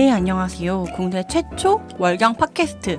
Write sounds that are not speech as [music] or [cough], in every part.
네, 안녕하세요. 국내 최초 월경 팟캐스트.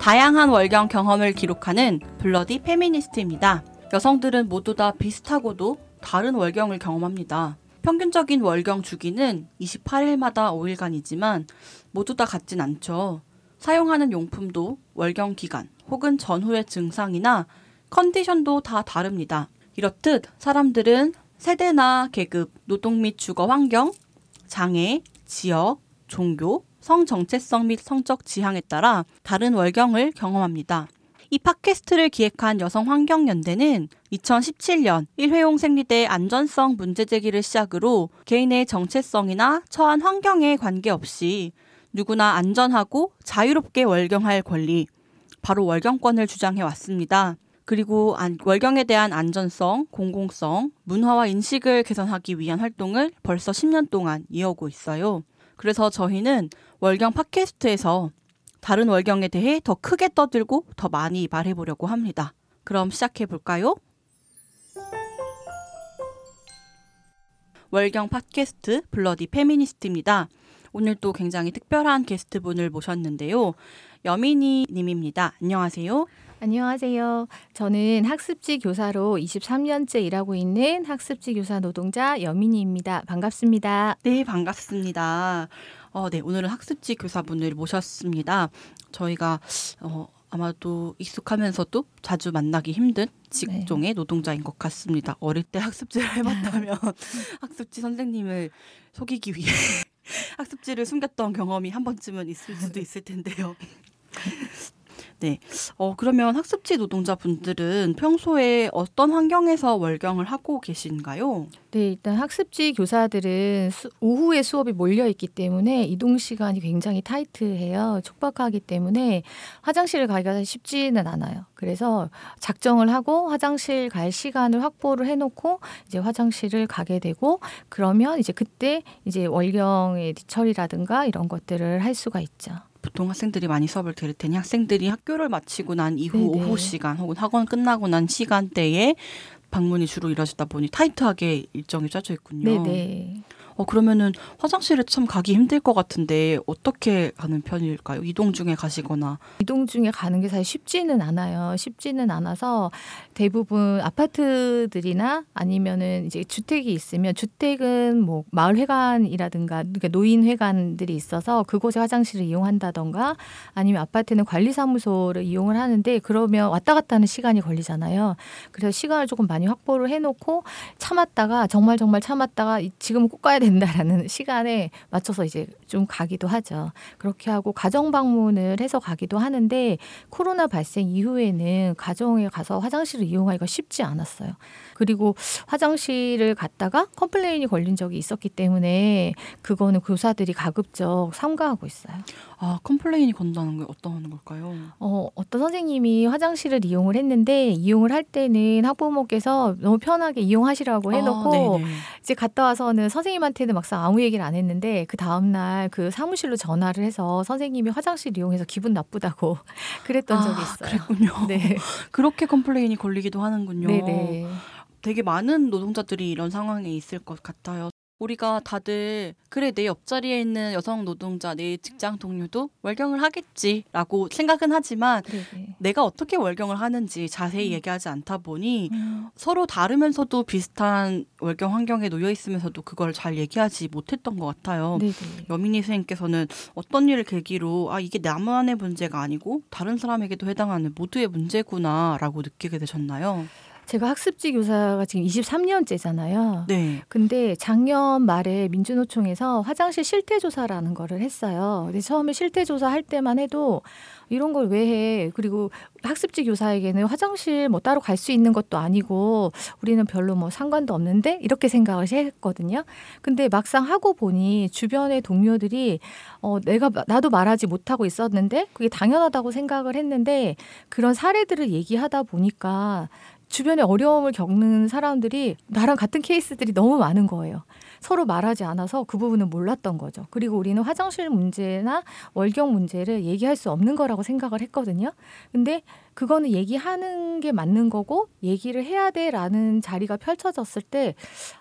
다양한 월경 경험을 기록하는 블러디 페미니스트입니다. 여성들은 모두 다 비슷하고도 다른 월경을 경험합니다. 평균적인 월경 주기는 28일마다 5일간이지만 모두 다 같진 않죠. 사용하는 용품도 월경 기간 혹은 전후의 증상이나 컨디션도 다 다릅니다. 이렇듯 사람들은 세대나 계급, 노동 및 주거 환경, 장애, 지역, 종교, 성 정체성 및 성적 지향에 따라 다른 월경을 경험합니다. 이 팟캐스트를 기획한 여성환경연대는 2017년 1회용 생리대 안전성 문제 제기를 시작으로 개인의 정체성이나 처한 환경에 관계없이 누구나 안전하고 자유롭게 월경할 권리, 바로 월경권을 주장해 왔습니다. 그리고 월경에 대한 안전성, 공공성, 문화와 인식을 개선하기 위한 활동을 벌써 10년 동안 이어오고 있어요. 그래서 저희는 월경 팟캐스트에서 다른 월경에 대해 더 크게 떠들고 더 많이 말해보려고 합니다. 그럼 시작해 볼까요? 월경 팟캐스트 블러디 페미니스트입니다. 오늘 또 굉장히 특별한 게스트분을 모셨는데요. 여민이 님입니다. 안녕하세요. 안녕하세요. 저는 학습지 교사로 23년째 일하고 있는 학습지 교사 노동자 여민이입니다. 반갑습니다. 네, 반갑습니다. 어, 네, 오늘은 학습지 교사분을 모셨습니다. 저희가 어, 아마도 익숙하면서도 자주 만나기 힘든 직종의 네. 노동자인 것 같습니다. 어릴 때 학습지를 [laughs] 해봤다면 학습지 선생님을 속이기 위해 [laughs] 학습지를 숨겼던 경험이 한 번쯤은 있을 수도 있을 텐데요. [laughs] 네. 어, 그러면 학습지 노동자분들은 평소에 어떤 환경에서 월경을 하고 계신가요? 네, 일단 학습지 교사들은 수, 오후에 수업이 몰려 있기 때문에 이동 시간이 굉장히 타이트해요. 촉박하기 때문에 화장실을 가기가 쉽지는 않아요. 그래서 작정을 하고 화장실 갈 시간을 확보를 해놓고 이제 화장실을 가게 되고 그러면 이제 그때 이제 월경의 처리라든가 이런 것들을 할 수가 있죠. 보통 학생들이 많이 수업을 들을 테니 학생들이 학교를 마치고 난 이후 네네. 오후 시간 혹은 학원 끝나고 난 시간대에 방문이 주로 이루어지다 보니 타이트하게 일정이 짜져 있군요. 네네. 어, 그러면은 화장실에 참 가기 힘들 것 같은데 어떻게 가는 편일까요? 이동 중에 가시거나. 이동 중에 가는 게 사실 쉽지는 않아요. 쉽지는 않아서 대부분 아파트들이나 아니면은 이제 주택이 있으면 주택은 뭐 마을 회관이라든가 그러니까 노인 회관들이 있어서 그곳에 화장실을 이용한다던가 아니면 아파트는 관리 사무소를 이용을 하는데 그러면 왔다 갔다 하는 시간이 걸리잖아요. 그래서 시간을 조금 많이 확보를 해 놓고 참았다가 정말 정말 참았다가 지금 꼭 가야 돼 된다라는 시간에 맞춰서 이제 좀 가기도 하죠. 그렇게 하고 가정 방문을 해서 가기도 하는데 코로나 발생 이후에는 가정에 가서 화장실을 이용하기가 쉽지 않았어요. 그리고 화장실을 갔다가 complain이 걸린 적이 있었기 때문에 그거는 교사들이 가급적 삼가하고 있어요. 아, complain이 건다는 게 어떤 걸까요? 어, 어떤 선생님이 화장실을 이용을 했는데 이용을 할 때는 학부모께서 너무 편하게 이용하시라고 아, 해놓고 아, 이제 갔다 와서는 선생님한테 는 막상 아무 얘기를 안 했는데 그 다음날 그 사무실로 전화를 해서 선생님이 화장실 이용해서 기분 나쁘다고 [laughs] 그랬던 아, 적이 있어요. 그랬군요. 네. [laughs] 그렇게 complain이 걸리기도 하는군요. 네네. 되게 많은 노동자들이 이런 상황에 있을 것 같아요. 우리가 다들 그래 내 옆자리에 있는 여성 노동자 내 직장 동료도 월경을 하겠지라고 생각은 하지만 네네. 내가 어떻게 월경을 하는지 자세히 음. 얘기하지 않다 보니 음. 서로 다르면서도 비슷한 월경 환경에 놓여 있으면서도 그걸 잘 얘기하지 못했던 것 같아요. 네네. 여민희 선생님께서는 어떤 일을 계기로 아 이게 나만의 문제가 아니고 다른 사람에게도 해당하는 모두의 문제구나라고 느끼게 되셨나요? 제가 학습지 교사가 지금 23년째잖아요. 네. 근데 작년 말에 민주노총에서 화장실 실태 조사라는 거를 했어요. 근데 처음에 실태 조사 할 때만 해도 이런 걸 왜 해? 그리고 학습지 교사에게는 화장실 뭐 따로 갈 수 있는 것도 아니고 우리는 별로 뭐 상관도 없는데 이렇게 생각을 했거든요. 근데 막상 하고 보니 주변의 동료들이 어 내가 나도 말하지 못하고 있었는데 그게 당연하다고 생각을 했는데 그런 사례들을 얘기하다 보니까 주변에 어려움을 겪는 사람들이 나랑 같은 케이스들이 너무 많은 거예요. 서로 말하지 않아서 그 부분은 몰랐던 거죠. 그리고 우리는 화장실 문제나 월경 문제를 얘기할 수 없는 거라고 생각을 했거든요. 근데 그거는 얘기하는 게 맞는 거고 얘기를 해야 돼라는 자리가 펼쳐졌을 때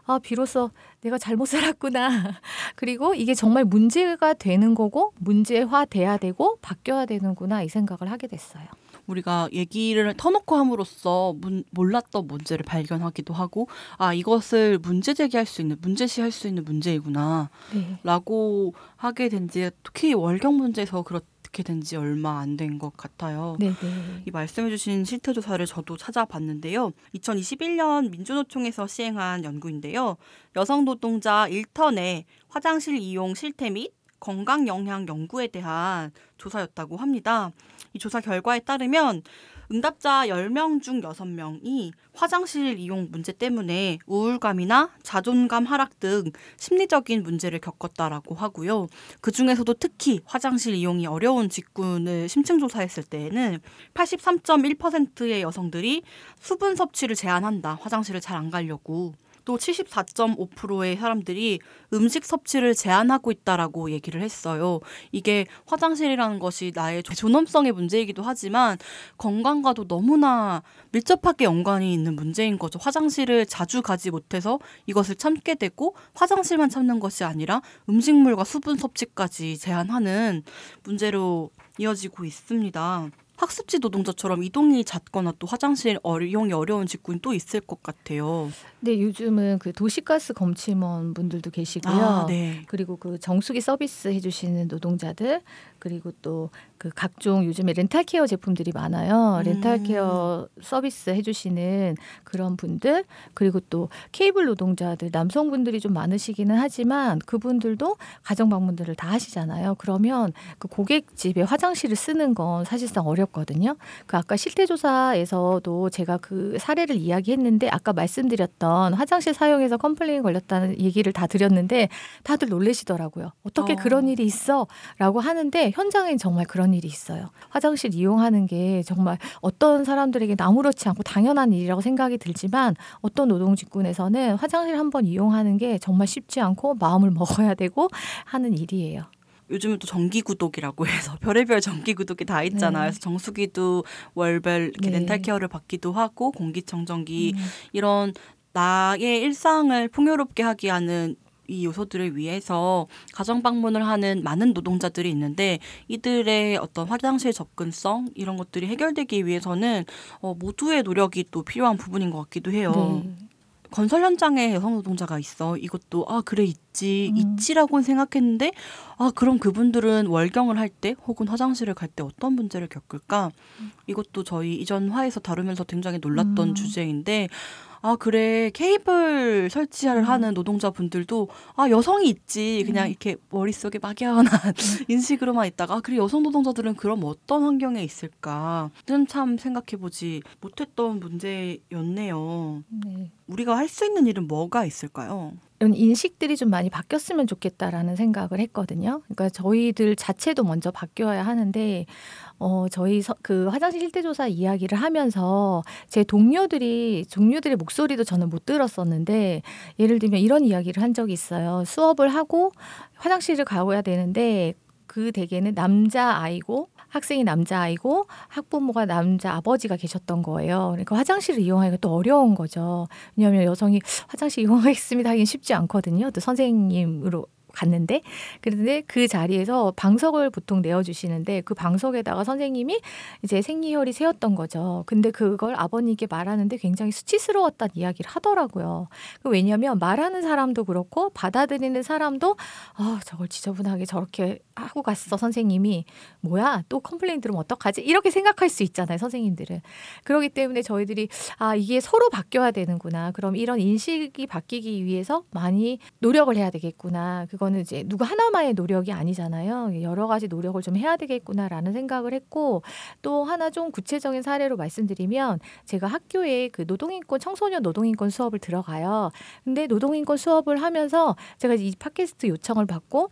아, 비로소 내가 잘못 살았구나. [laughs] 그리고 이게 정말 문제가 되는 거고 문제화 돼야 되고 바뀌어야 되는구나 이 생각을 하게 됐어요. 우리가 얘기를 터놓고 함으로써 문, 몰랐던 문제를 발견하기도 하고 아 이것을 문제 제기할 수 있는 문제시할 수 있는 문제이구나 네. 라고 하게 된지 특히 월경 문제에서 그렇게 된 지 얼마 안 된 것 같아요. 네, 네. 이 말씀해주신 실태 조사를 저도 찾아봤는데요. 2021년 민주노총에서 시행한 연구인데요. 여성 노동자 1턴의 화장실 이용 실태 및 건강 영향 연구에 대한 조사였다고 합니다. 이 조사 결과에 따르면 응답자 10명 중 6명이 화장실 이용 문제 때문에 우울감이나 자존감 하락 등 심리적인 문제를 겪었다라고 하고요. 그 중에서도 특히 화장실 이용이 어려운 직군을 심층 조사했을 때에는 83.1%의 여성들이 수분 섭취를 제한한다. 화장실을 잘 안 가려고. 또 74.5%의 사람들이 음식 섭취를 제한하고 있다라고 얘기를 했어요. 이게 화장실이라는 것이 나의 존엄성의 문제이기도 하지만 건강과도 너무나 밀접하게 연관이 있는 문제인 거죠. 화장실을 자주 가지 못해서 이것을 참게 되고 화장실만 참는 것이 아니라 음식물과 수분 섭취까지 제한하는 문제로 이어지고 있습니다. 학습지 노동자처럼 이동이 잦거나 또 화장실 이용이 어려운 직군이 또 있을 것 같아요. 네, 요즘은 그 도시가스 검침원 분들도 계시고요. 아, 네. 그리고 그 정수기 서비스 해주시는 노동자들, 그리고 또 그 각종 요즘에 렌탈케어 제품들이 많아요. 음. 렌탈케어 서비스 해주시는 그런 분들, 그리고 또 케이블 노동자들, 남성분들이 좀 많으시기는 하지만 그분들도 가정 방문들을 다 하시잖아요. 그러면 그 고객 집에 화장실을 쓰는 건 사실상 어렵거든요. 그 아까 실태 조사에서도 제가 그 사례를 이야기했는데 아까 말씀드렸던 화장실 사용해서 complain 걸렸다는 얘기를 다 드렸는데 다들 놀래시더라고요. 어떻게 어. 그런 일이 있어?라고 하는데 현장엔 정말 그런 일이 있어요. 화장실 이용하는 게 정말 어떤 사람들에게 아무렇지 않고 당연한 일이라고 생각이 들지만 어떤 노동직군에서는 화장실 한번 이용하는 게 정말 쉽지 않고 마음을 [laughs] 먹어야 되고 하는 일이에요. 요즘은 또 정기 구독이라고 해서 [laughs] 별의별 정기 구독이 다 있잖아요. 네. 그래서 정수기도 월별 이렇게 네. 렌탈 케어를 받기도 하고 공기청정기 음. 이런 나의 일상을 풍요롭게 하게 하는 이 요소들을 위해서 가정 방문을 하는 많은 노동자들이 있는데 이들의 어떤 화장실 접근성 이런 것들이 해결되기 위해서는 어, 모두의 노력이 또 필요한 부분인 것 같기도 해요. 네. 건설 현장에 여성 노동자가 있어. 이것도 아 그래 있지 음. 있지라고는 생각했는데 아 그럼 그분들은 월경을 할 때 혹은 화장실을 갈 때 어떤 문제를 겪을까? 이것도 저희 이전 화에서 다루면서 굉장히 놀랐던 음. 주제인데 아 그래 케이블 설치를 음. 하는 노동자분들도 아 여성이 있지 그냥 음. 이렇게 머릿속에 막연한 [laughs] 인식으로만 있다가 아, 그래 여성 노동자들은 그럼 어떤 환경에 있을까는 참 생각해보지 못했던 문제였네요. 네. 우리가 할 수 있는 일은 뭐가 있을까요? 이런 인식들이 좀 많이 바뀌었으면 좋겠다라는 생각을 했거든요. 그러니까 저희들 자체도 먼저 바뀌어야 하는데 어 저희 서, 그 화장실 실태 조사 이야기를 하면서 제 동료들이 동료들의 목소리도 저는 못 들었었는데 예를 들면 이런 이야기를 한 적이 있어요. 수업을 하고 화장실을 가야 되는데 그 대개는 남자 아이고 학생이 남자 아이고 학부모가 남자 아버지가 계셨던 거예요. 그러니까 화장실을 이용하기가 또 어려운 거죠. 왜냐하면 여성이 화장실 이용하겠습니다 하긴 쉽지 않거든요. 또 선생님으로 갔는데 그런데 그 자리에서 방석을 보통 내어주시는데 그 방석에다가 선생님이 이제 생리혈이 새었던 거죠. 근데 그걸 아버님께 말하는데 굉장히 수치스러웠다는 이야기를 하더라고요. 그 왜냐하면 말하는 사람도 그렇고 받아들이는 사람도 아 저걸 지저분하게 저렇게 하고 갔어 선생님이. 뭐야? 또 complain 들으면 어떡하지? 이렇게 생각할 수 있잖아요 선생님들은. 그렇기 때문에 저희들이 아 이게 서로 바뀌어야 되는구나. 그럼 이런 인식이 바뀌기 위해서 많이 노력을 해야 되겠구나. 그거는 이제 누구 하나만의 노력이 아니잖아요. 여러 가지 노력을 좀 해야 되겠구나라는 생각을 했고 또 하나 좀 구체적인 사례로 말씀드리면 제가 학교에 그 노동인권 청소년 노동인권 수업을 들어가요. 근데 노동인권 수업을 하면서 제가 이 팟캐스트 요청을 받고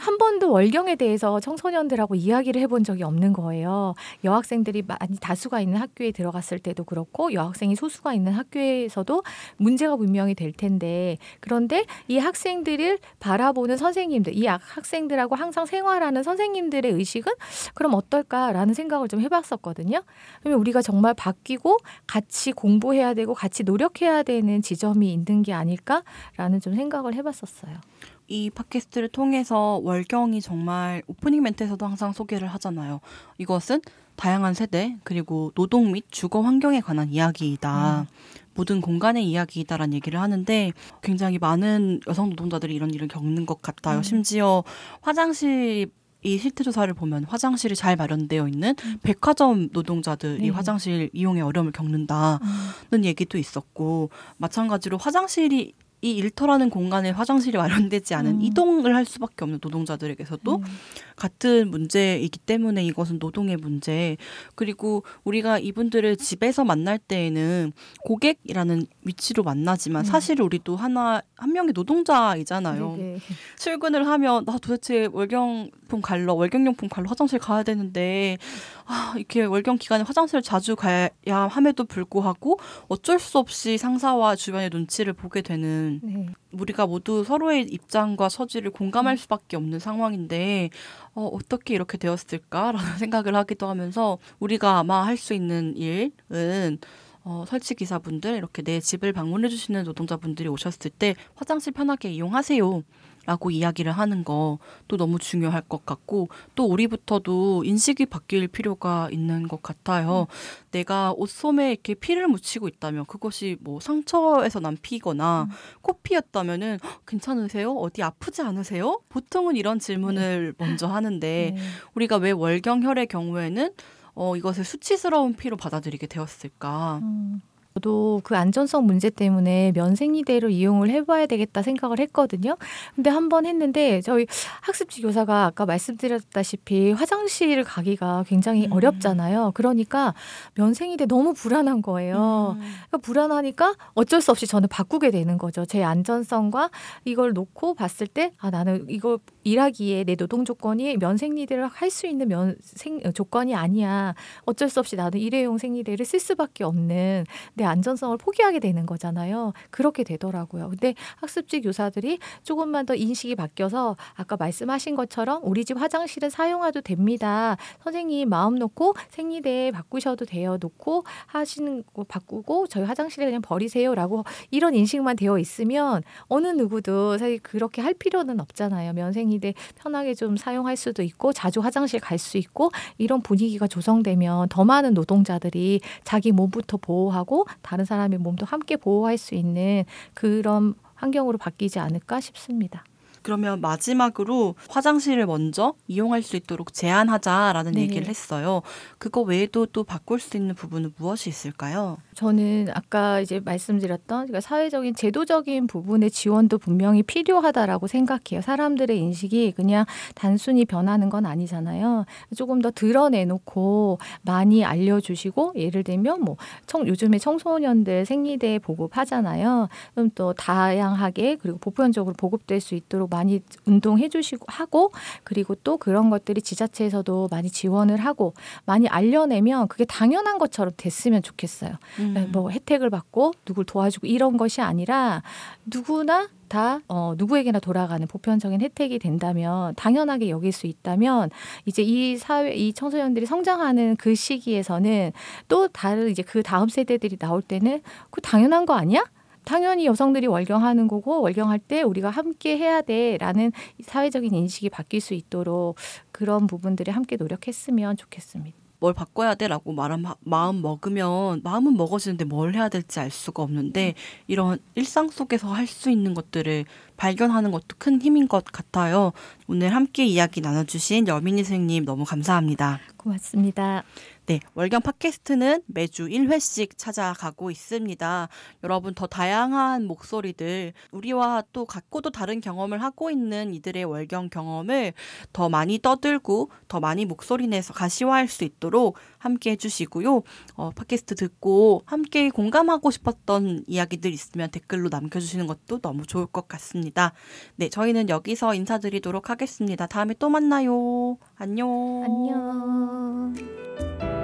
한 번도 월경에 대해서 청소년들하고 이야기를 해본 적이 없는 거예요. 여학생들이 많이 다수가 있는 학교에 들어갔을 때도 그렇고 여학생이 소수가 있는 학교에서도 문제가 분명히 될 텐데 그런데 이 학생들을 바라보는 선생님들, 이 학생들하고 항상 생활하는 선생님들의 의식은 그럼 어떨까라는 생각을 좀 해봤었거든요. 그러면 우리가 정말 바뀌고 같이 공부해야 되고 같이 노력해야 되는 지점이 있는 게 아닐까라는 좀 생각을 해봤었어요. 이 팟캐스트를 통해서 월경이 정말 오프닝 멘트에서도 항상 소개를 하잖아요. 이것은 다양한 세대 그리고 노동 및 주거 환경에 관한 이야기이다. 음. 모든 공간의 이야기이다라는 얘기를 하는데 굉장히 많은 여성 노동자들이 이런 일을 겪는 것 같아요. 음. 심지어 화장실 이 실태 조사를 보면 화장실이 잘 마련되어 있는 음. 백화점 노동자들이 네. 화장실 이용에 어려움을 겪는다는 음. 얘기도 있었고 마찬가지로 화장실이 이 일터라는 공간에 화장실이 마련되지 않은 음. 이동을 할 수밖에 없는 노동자들에게서도 음. 같은 문제이기 때문에 이것은 노동의 문제. 그리고 우리가 이분들을 집에서 만날 때에는 고객이라는 위치로 만나지만 음. 사실 우리도 하나 한 명의 노동자이잖아요. 네네. 출근을 하면 나 도대체 월경품 갈러 월경용품 갈러 화장실 가야 되는데 아, 이렇게 월경 기간에 화장실을 자주 가야 함에도 불구하고 어쩔 수 없이 상사와 주변의 눈치를 보게 되는 네. 우리가 모두 서로의 입장과 처지를 공감할 음. 수밖에 없는 상황인데 어, 어떻게 이렇게 되었을까라는 [laughs] 생각을 하기도 하면서 우리가 아마 할 수 있는 일은 어, 설치 기사분들 이렇게 내 집을 방문해 주시는 노동자분들이 오셨을 때 화장실 편하게 이용하세요. 라고 이야기를 하는 것도 너무 중요할 것 같고 또 우리부터도 인식이 바뀔 필요가 있는 것 같아요. 음. 내가 옷 소매에 이렇게 피를 묻히고 있다면 그것이 뭐 상처에서 난 피거나 음. 코피였다면은 괜찮으세요? 어디 아프지 않으세요? 보통은 이런 질문을 네. 먼저 하는데 네. 우리가 왜 월경혈의 경우에는 어, 이것을 수치스러운 피로 받아들이게 되었을까? 음. 저도 그 안전성 문제 때문에 면생리대로 이용을 해봐야 되겠다 생각을 했거든요. 근데 한 번 했는데 저희 학습지 교사가 아까 말씀드렸다시피 화장실 가기가 굉장히 음. 어렵잖아요. 그러니까 면생리대 너무 불안한 거예요. 음. 그러니까 불안하니까 어쩔 수 없이 저는 바꾸게 되는 거죠. 제 안전성과 이걸 놓고 봤을 때 아 나는 이거 일하기에 내 노동 조건이 면생리대를 할 수 있는 면 생 조건이 아니야. 어쩔 수 없이 나는 일회용 생리대를 쓸 수밖에 없는 내 안전성을 포기하게 되는 거잖아요. 그렇게 되더라고요. 근데 학습지 교사들이 조금만 더 인식이 바뀌어서 아까 말씀하신 것처럼 우리 집 화장실은 사용해도 됩니다. 선생님 마음 놓고 생리대 바꾸셔도 돼요. 놓고 하시는 거 바꾸고 저희 화장실에 그냥 버리세요라고 이런 인식만 되어 있으면 어느 누구도 사실 그렇게 할 필요는 없잖아요. 면생리대 편하게 좀 사용할 수도 있고 자주 화장실 갈 수 있고 이런 분위기가 조성되면 더 많은 노동자들이 자기 몸부터 보호하고 다른 사람의 몸도 함께 보호할 수 있는 그런 환경으로 바뀌지 않을까 싶습니다. 그러면 마지막으로 화장실을 먼저 이용할 수 있도록 제한하자라는 네. 얘기를 했어요. 그거 외에도 또 바꿀 수 있는 부분은 무엇이 있을까요? 저는 아까 이제 말씀드렸던 그러니까 사회적인 제도적인 부분의 지원도 분명히 필요하다라고 생각해요. 사람들의 인식이 그냥 단순히 변하는 건 아니잖아요. 조금 더 드러내놓고 많이 알려주시고 예를 들면 뭐 청, 요즘에 청소년들 생리대 보급하잖아요. 그럼 또 다양하게 그리고 보편적으로 보급될 수 있도록 많이 운동해 주시고 하고 그리고 또 그런 것들이 지자체에서도 많이 지원을 하고 많이 알려내면 그게 당연한 것처럼 됐으면 좋겠어요. 음. 뭐 혜택을 받고 누굴 도와주고 이런 것이 아니라 누구나 다 어, 누구에게나 돌아가는 보편적인 혜택이 된다면 당연하게 여길 수 있다면 이제 이 사회 이 청소년들이 성장하는 그 시기에서는 또 다른 이제 그 다음 세대들이 나올 때는 그 당연한 거 아니야? 당연히 여성들이 월경하는 거고 월경할 때 우리가 함께 해야 돼라는 사회적인 인식이 바뀔 수 있도록 그런 부분들이 함께 노력했으면 좋겠습니다. 뭘 바꿔야 돼라고 말한 마음 먹으면 마음은 먹어지는데 뭘 해야 될지 알 수가 없는데 이런 일상 속에서 할 수 있는 것들을 발견하는 것도 큰 힘인 것 같아요. 오늘 함께 이야기 나눠주신 여민희 선생님 너무 감사합니다. 고맙습니다. 네, 월경 팟캐스트는 매주 1회씩 찾아가고 있습니다. 여러분 더 다양한 목소리들, 우리와 또 갖고도 다른 경험을 하고 있는 이들의 월경 경험을 더 많이 떠들고 더 많이 목소리 내서 가시화할 수 있도록 함께 해주시고요. 어, 팟캐스트 듣고 함께 공감하고 싶었던 이야기들 있으면 댓글로 남겨주시는 것도 너무 좋을 것 같습니다. 네, 저희는 여기서 인사드리도록 하겠습니다. 다음에 또 만나요. 안녕. 안녕.